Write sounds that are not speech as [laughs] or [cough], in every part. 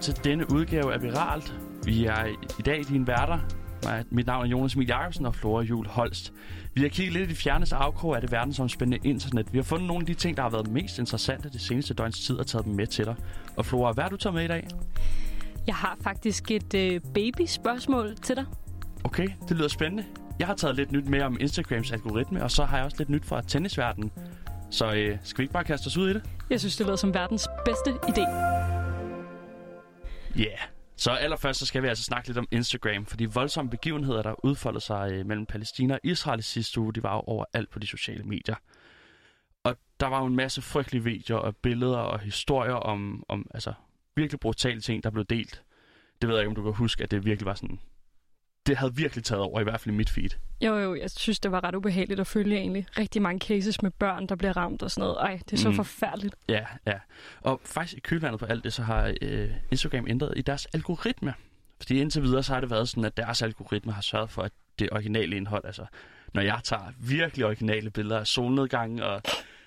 til denne udgave af Viralt. Vi er i dag dine værter. Mit navn er Jonas Emil Jacobsen og Flora Jul Holst. Vi har kigget lidt i de fjerneste afkrog af det verdensomspændende internet. Vi har fundet nogle af de ting, der har været mest interessante det seneste døgns tid og taget dem med til dig. Og Flora, hvad har du taget med i dag? Jeg har faktisk et øh, baby-spørgsmål til dig. Okay, det lyder spændende. Jeg har taget lidt nyt med om Instagrams algoritme, og så har jeg også lidt nyt fra tennisverdenen. Så øh, skal vi ikke bare kaste os ud i det? Jeg synes, det lyder som verdens bedste idé. Ja, yeah. så allerførst så skal vi altså snakke lidt om Instagram, for de voldsomme begivenheder, der udfoldede sig øh, mellem Palæstina og Israel i sidste uge, de var jo overalt på de sociale medier. Og der var jo en masse frygtelige videoer og billeder og historier om, om altså, virkelig brutale ting, der blev delt. Det ved jeg ikke, om du kan huske, at det virkelig var sådan det havde virkelig taget over, i hvert fald i mit feed. Jo, jo, jeg synes, det var ret ubehageligt at følge egentlig. Rigtig mange cases med børn, der bliver ramt og sådan noget. Ej, det er så mm. forfærdeligt. Ja, ja. Og faktisk i kølvandet på alt det, så har øh, Instagram ændret i deres algoritme. Fordi indtil videre, så har det været sådan, at deres algoritme har sørget for, at det originale indhold, altså når jeg tager virkelig originale billeder af solnedgangen og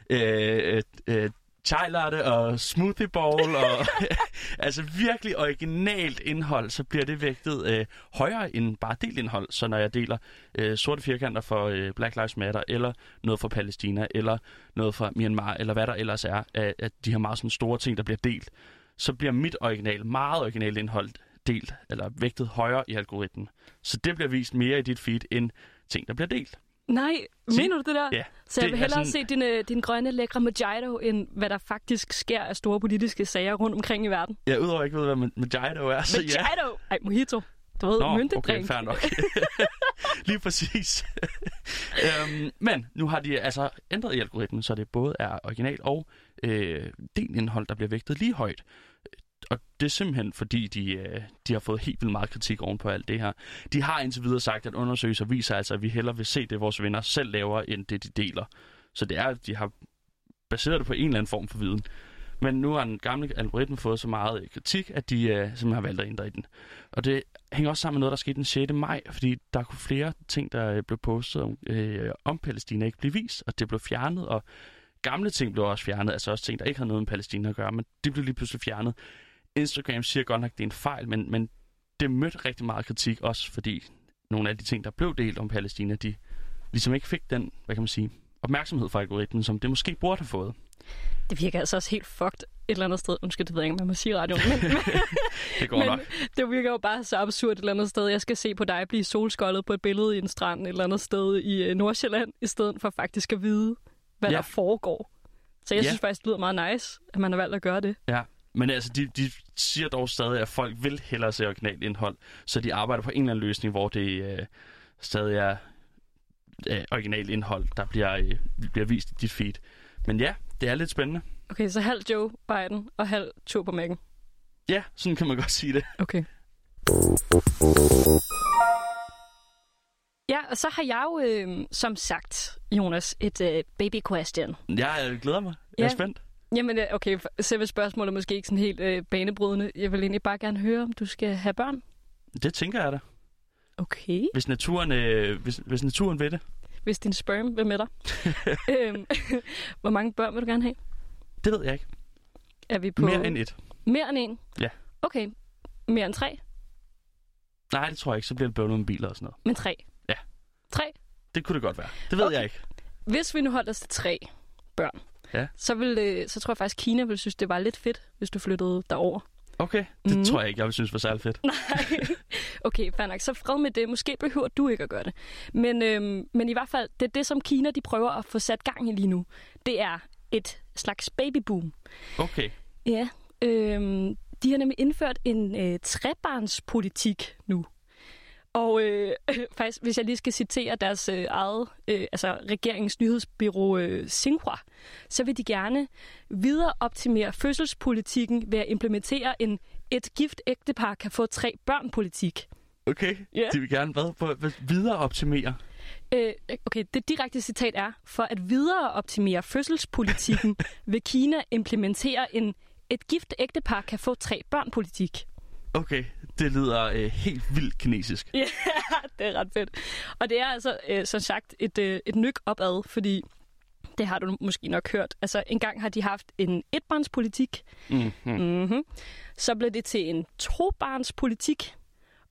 øh, øh, øh chai og smoothie bowl og [laughs] altså virkelig originalt indhold, så bliver det vægtet øh, højere end bare indhold. Så når jeg deler øh, sorte firkanter for øh, Black Lives Matter, eller noget fra Palæstina, eller noget fra Myanmar, eller hvad der ellers er, at, at de her meget sådan store ting, der bliver delt, så bliver mit original, meget originalt indhold delt, eller vægtet højere i algoritmen. Så det bliver vist mere i dit feed, end ting, der bliver delt. Nej, mener du det der? Ja. Så jeg vil hellere sådan... se din, øh, din grønne, lækre Mojito, end hvad der faktisk sker af store politiske sager rundt omkring i verden. Ja, udover ikke ved, hvad Mojito er, så Mojito? ja. Ej, mojito. Du ved, Nå, okay, fair nok. [laughs] Lige præcis. [laughs] øhm, men nu har de altså ændret i algoritmen, så det både er original og øh, indhold, der bliver vægtet lige højt og det er simpelthen fordi, de, øh, de har fået helt vildt meget kritik oven på alt det her. De har indtil videre sagt, at undersøgelser viser altså, at vi hellere vil se det, vores venner selv laver, end det, de deler. Så det er, at de har baseret det på en eller anden form for viden. Men nu har den gamle algoritme fået så meget øh, kritik, at de uh, simpelthen har valgt at ændre i den. Og det hænger også sammen med noget, der skete den 6. maj, fordi der kunne flere ting, der øh, blev postet om, øh, om Palæstina, ikke blive vist, og det blev fjernet, og gamle ting blev også fjernet, altså også ting, der ikke havde noget med Palæstina at gøre, men de blev lige pludselig fjernet. Instagram siger godt nok, at det er en fejl, men, men det mødte rigtig meget kritik, også fordi nogle af de ting, der blev delt om Palæstina, de ligesom ikke fik den, hvad kan man sige, opmærksomhed fra algoritmen, som det måske burde have fået. Det virker altså også helt fucked et eller andet sted. Undskyld, det ved jeg ikke, man må sige radio. Men, [laughs] det går men nok. Det virker jo bare så absurd et eller andet sted. Jeg skal se på dig blive solskoldet på et billede i en strand et eller andet sted i øh, Nordsjælland, i stedet for faktisk at vide, hvad ja. der foregår. Så jeg ja. synes faktisk, det lyder meget nice, at man har valgt at gøre det. Ja, men altså, de, de siger dog stadig, at folk vil hellere se originalt indhold, så de arbejder på en eller anden løsning, hvor det øh, stadig er øh, originalt indhold, der bliver, øh, bliver vist i dit feed. Men ja, det er lidt spændende. Okay, så halv Joe Biden og halv Joe på Mac'en. Ja, sådan kan man godt sige det. Okay. Ja, og så har jeg jo, øh, som sagt, Jonas, et øh, baby question. Ja, jeg glæder mig. Jeg er ja. spændt. Jamen, øh, okay, selve spørgsmålet er måske ikke sådan helt øh, banebrydende. Jeg vil egentlig bare gerne høre, om du skal have børn. Det tænker jeg da. Okay. Hvis naturen, øh, hvis, hvis naturen vil det. Hvis din sperm vil med dig. [laughs] øhm, [laughs] hvor mange børn vil du gerne have? Det ved jeg ikke. Er vi på... Mere end et. Mere end en? Ja. Okay. Mere end tre? Nej, det tror jeg ikke. Så bliver det bøvlet med biler og sådan noget. Men tre? Ja. Tre? Det kunne det godt være. Det ved okay. jeg ikke. Hvis vi nu holder os til tre børn, ja. så, vil, øh, så tror jeg faktisk, Kina ville synes, det var lidt fedt, hvis du flyttede derover. Okay, det mm. tror jeg ikke, jeg vil synes var særlig fedt. Nej. [laughs] Okay, fair nok. Så fred med det. Måske behøver du ikke at gøre det. Men, øhm, men i hvert fald, det er det, som Kina de prøver at få sat gang i lige nu. Det er et slags babyboom. Okay. Ja. Øhm, de har nemlig indført en øh, trebarnspolitik nu. Og øh, [laughs] faktisk, hvis jeg lige skal citere deres øh, eget, øh, altså regeringens nyhedsbyrå øh, Xinhua, så vil de gerne videre optimere fødselspolitikken ved at implementere en et gift ægtepar kan få tre børn-politik. Okay, yeah. de vil gerne hvad? På, videre optimere? Øh, okay, det direkte citat er, for at videre optimere fødselspolitikken [laughs] vil Kina implementere en et gift ægtepar kan få tre børn-politik. Okay, det lyder øh, helt vildt kinesisk. [laughs] Ja, det er ret fedt. Og det er altså, øh, som sagt, et, øh, et nyk opad, fordi Det har du måske nok hørt. Altså, engang har de haft en etbarnspolitik. Mm-hmm. Mm-hmm. Så blev det til en tobarnspolitik.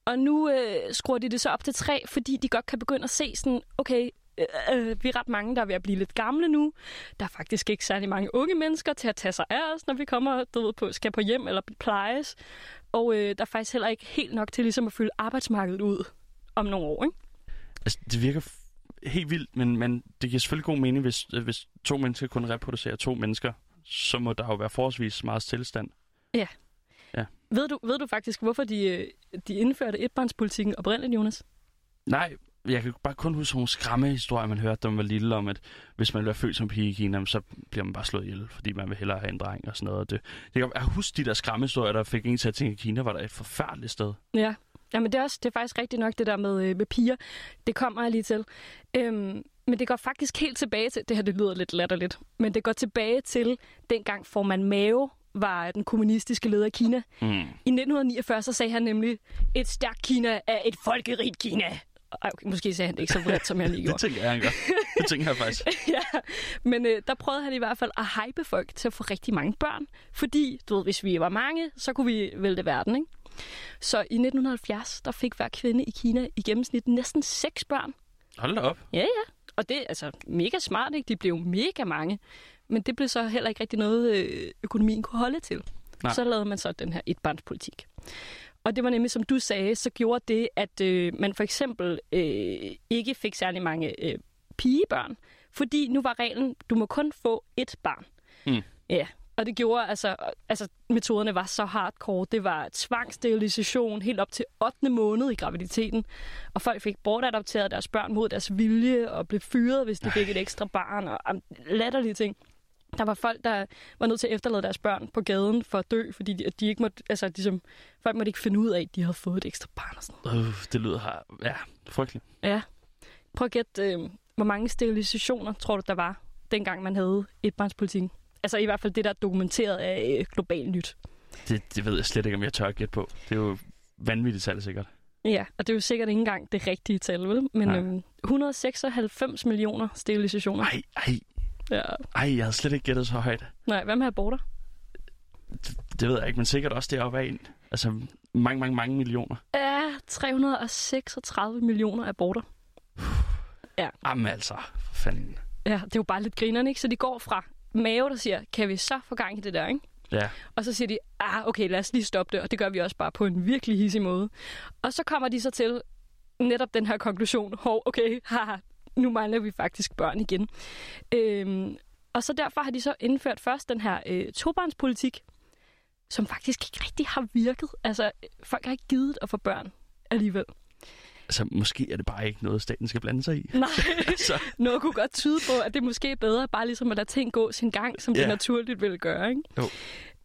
Og nu øh, skruer de det så op til tre, fordi de godt kan begynde at se sådan, okay, øh, øh, vi er ret mange, der er ved at blive lidt gamle nu. Der er faktisk ikke særlig mange unge mennesker til at tage sig af os, når vi kommer du ved, på, skal på hjem eller plejes. Og øh, der er faktisk heller ikke helt nok til ligesom at fylde arbejdsmarkedet ud om nogle år. Ikke? Altså, det virker helt vildt, men, men det giver selvfølgelig god mening, hvis, øh, hvis to mennesker kun reproducerer to mennesker, så må der jo være forholdsvis meget stillestand. Ved du, ved du faktisk, hvorfor de, øh, de indførte etbarnspolitikken oprindeligt, Jonas? Nej, jeg kan bare kun huske nogle skræmme historier, man hørte, da man var lille, om at hvis man bliver født som pige i Kina, så bliver man bare slået ihjel, fordi man vil hellere have en dreng og sådan noget. Det, det kan, jeg husker de der skræmme historier, der fik en til at tænke, at Kina var der et forfærdeligt sted. Ja, Jamen, det, er også, det er faktisk rigtigt nok, det der med, øh, med piger. Det kommer jeg lige til. Øhm, men det går faktisk helt tilbage til, det her det lyder lidt latterligt, men det går tilbage til dengang formand Mao var den kommunistiske leder i Kina. Mm. I 1949 så sagde han nemlig, et stærkt Kina er et folkerigt Kina. Ej, okay, måske sagde han det ikke så bredt, som jeg lige [laughs] Det gjorde. tænker jeg, han gør. Det tænker jeg faktisk. [laughs] ja, men øh, der prøvede han i hvert fald at hype folk til at få rigtig mange børn. Fordi, du ved, hvis vi var mange, så kunne vi vælte verden, ikke? Så i 1970, der fik hver kvinde i Kina i gennemsnit næsten seks børn. Hold da op. Ja, ja. Og det er altså mega smart, ikke? De blev mega mange. Men det blev så heller ikke rigtig noget, øh, økonomien kunne holde til. Nej. Så lavede man så den her etbarnspolitik. Og det var nemlig, som du sagde, så gjorde det, at øh, man for eksempel øh, ikke fik særlig mange øh, pigebørn. Fordi nu var reglen, du må kun få ét barn. Mm. Ja, og det gjorde, altså, altså metoderne var så hardcore. Det var tvangssterilisation helt op til 8. måned i graviditeten. Og folk fik bortadopteret deres børn mod deres vilje og blev fyret, hvis de fik et ekstra barn. Og um, latterlige ting. Der var folk, der var nødt til at efterlade deres børn på gaden for at dø, fordi de, de ikke måtte, altså, ligesom, folk måtte ikke finde ud af, at de havde fået et ekstra barn. Og sådan. Øh, det lyder her. Ja, frygteligt. Ja. Prøv at gætte, øh, hvor mange sterilisationer tror du, der var, dengang man havde etbarnspolitikken? Altså i hvert fald det, der er dokumenteret af øh, global nyt. Det, det ved jeg slet ikke, om jeg tør at gætte på. Det er jo vanvittigt tal, sikkert. Ja, og det er jo sikkert ikke engang det rigtige tal, vel? Men Nej. øhm, 196 millioner sterilisationer. Ej, ej, Ja. ej, jeg havde slet ikke gættet så højt. Nej, hvad med aborter? Det, det ved jeg ikke, men sikkert også deroppe af en. Altså mange, mange, mange millioner. Ja, 336 millioner aborter. Jamen altså, for fanden. Ja, det er jo bare lidt grinerne, ikke? Så de går fra mave, der siger, kan vi så få gang i det der, ikke? Ja, Og så siger de, ah, okay, lad os lige stoppe det, og det gør vi også bare på en virkelig hissig måde. Og så kommer de så til netop den her konklusion, hov, okay, haha, nu mangler vi faktisk børn igen. Øhm, og så derfor har de så indført først den her øh, tobarnspolitik, som faktisk ikke rigtig har virket. Altså, folk har ikke givet at få børn alligevel. altså måske er det bare ikke noget, staten skal blande sig i. Nej, [laughs] Så, noget kunne godt tyde på, at det måske er bedre bare ligesom at lade ting gå sin gang, som Ja. det naturligt ville gøre, ikke? Jo.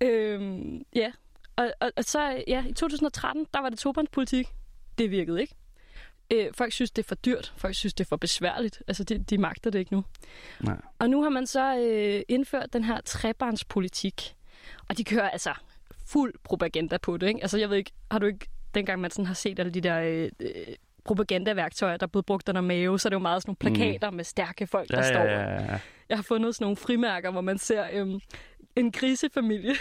Øhm, ja, og, og, og så ja, i 2013, der var det tobarnspolitik. Det virkede ikke. Øh, folk synes, det er for dyrt. Folk synes, det er for besværligt. Altså, de, de magter det ikke nu. nej. Og nu har man så øh, indført den her trebarnspolitik. Og de kører altså fuld propaganda på det, ikke? Altså, jeg ved ikke, har du ikke, dengang man sådan har set alle de der øh, øh, propagandaværktøjer, der er blevet brugt under mave, så er det jo meget sådan nogle plakater mm. med stærke folk, der Ja, står. ja, ja, ja. Jeg har fundet sådan nogle frimærker, hvor man ser øhm, en grisefamilie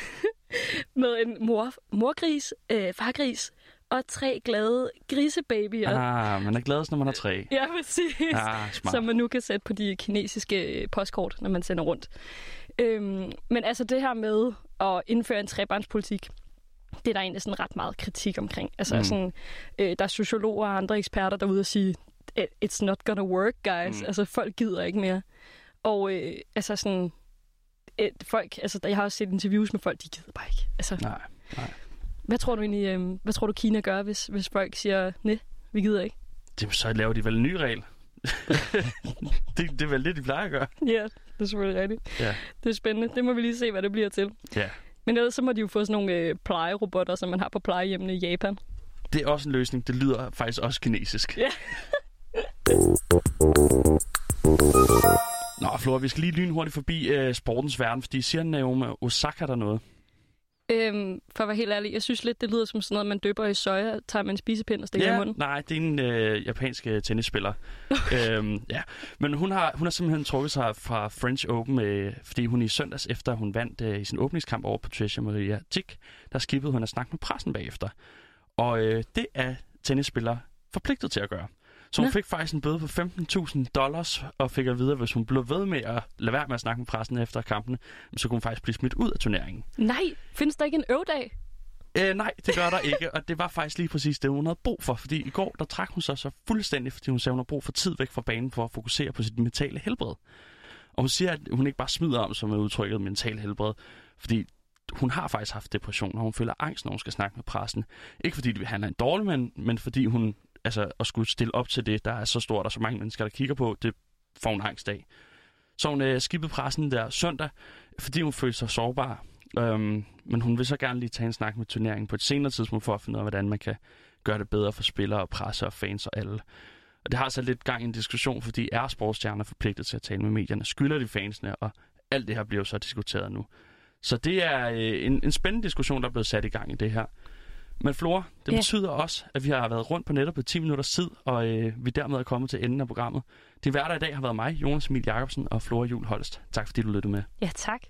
[laughs] med en mor, morgris, øh, fargris og tre glade grisebabyer. Ah, man er glad, når man har tre. Ja, præcis. Ah, smart. Som man nu kan sætte på de kinesiske øh, postkort, når man sender rundt. Øhm, men altså det her med at indføre en trebarnspolitik, det er der egentlig sådan ret meget kritik omkring. Altså Mm. sådan, øh, der er sociologer og andre eksperter derude og sige, "It- it's not gonna work, guys. Mm. Altså folk gider ikke mere. Og øh, altså sådan, øh, folk, altså jeg har også set interviews med folk, de gider bare ikke. Altså, Nej, nej. Hvad tror du egentlig, øh, hvad tror du Kina gør, hvis, hvis folk siger, nej, vi gider ikke? Det, så laver de vel en ny regel. [laughs] det, det er vel det, de plejer at gøre. Ja, det er selvfølgelig rigtigt. Ja. Det er spændende. Det må vi lige se, hvad det bliver til. Ja. Men ellers så må de jo få sådan nogle øh, plejerobotter, som man har på plejehjemmene i Japan. Det er også en løsning. Det lyder faktisk også kinesisk. Ja. Nå, Flora, vi skal lige lynhurtigt forbi uh, sportens verden, fordi siger Naomi Osaka der noget. Øhm, for at være helt ærlig, jeg synes lidt, det lyder som sådan noget, man døber i soja, tager man en spisepind og stikker ja, i munden. nej, det er en øh, japansk øh, tennisspiller. [laughs] øhm, ja. Men hun har, hun har simpelthen trukket sig fra French Open, øh, fordi hun i søndags, efter hun vandt øh, i sin åbningskamp over Patricia Maria Tick, der skippede hun at snakke med pressen bagefter. Og øh, det er tennisspillere forpligtet til at gøre. Så hun Nå. fik faktisk en bøde på 15.000 dollars, og fik at vide, at hvis hun blev ved med at lade være med at snakke med pressen efter kampen, så kunne hun faktisk blive smidt ud af turneringen. Nej, findes der ikke en øvdag? Øh, nej, det gør der ikke, og det var faktisk lige præcis det, hun havde brug for. Fordi i går, der trak hun sig så fuldstændig, fordi hun sagde, hun har brug for tid væk fra banen for at fokusere på sit mentale helbred. Og hun siger, at hun ikke bare smider om, som er udtrykket mental helbred, fordi hun har faktisk haft depression, og hun føler angst, når hun skal snakke med pressen. Ikke fordi han er en dårlig mand, men fordi hun altså, at skulle stille op til det, der er så stort og så mange mennesker, der kigger på, det får hun angst af. Så hun øh, skippede pressen der søndag, fordi hun følte sig sårbar. Øhm, men hun vil så gerne lige tage en snak med turneringen på et senere tidspunkt for at finde ud af, hvordan man kan gøre det bedre for spillere og presse og fans og alle. Og det har så lidt gang i en diskussion, fordi er sportsstjerner forpligtet til at tale med medierne? Skylder de fansene? Og alt det her bliver jo så diskuteret nu. Så det er øh, en, en spændende diskussion, der er blevet sat i gang i det her. Men Flora, det Ja. betyder også, at vi har været rundt på netop på 10 minutters tid, og øh, vi dermed er kommet til enden af programmet. De værter i dag har været mig, Jonas Emil Jacobsen og Flora Jul Holst. Tak fordi du lyttede med. Ja, tak.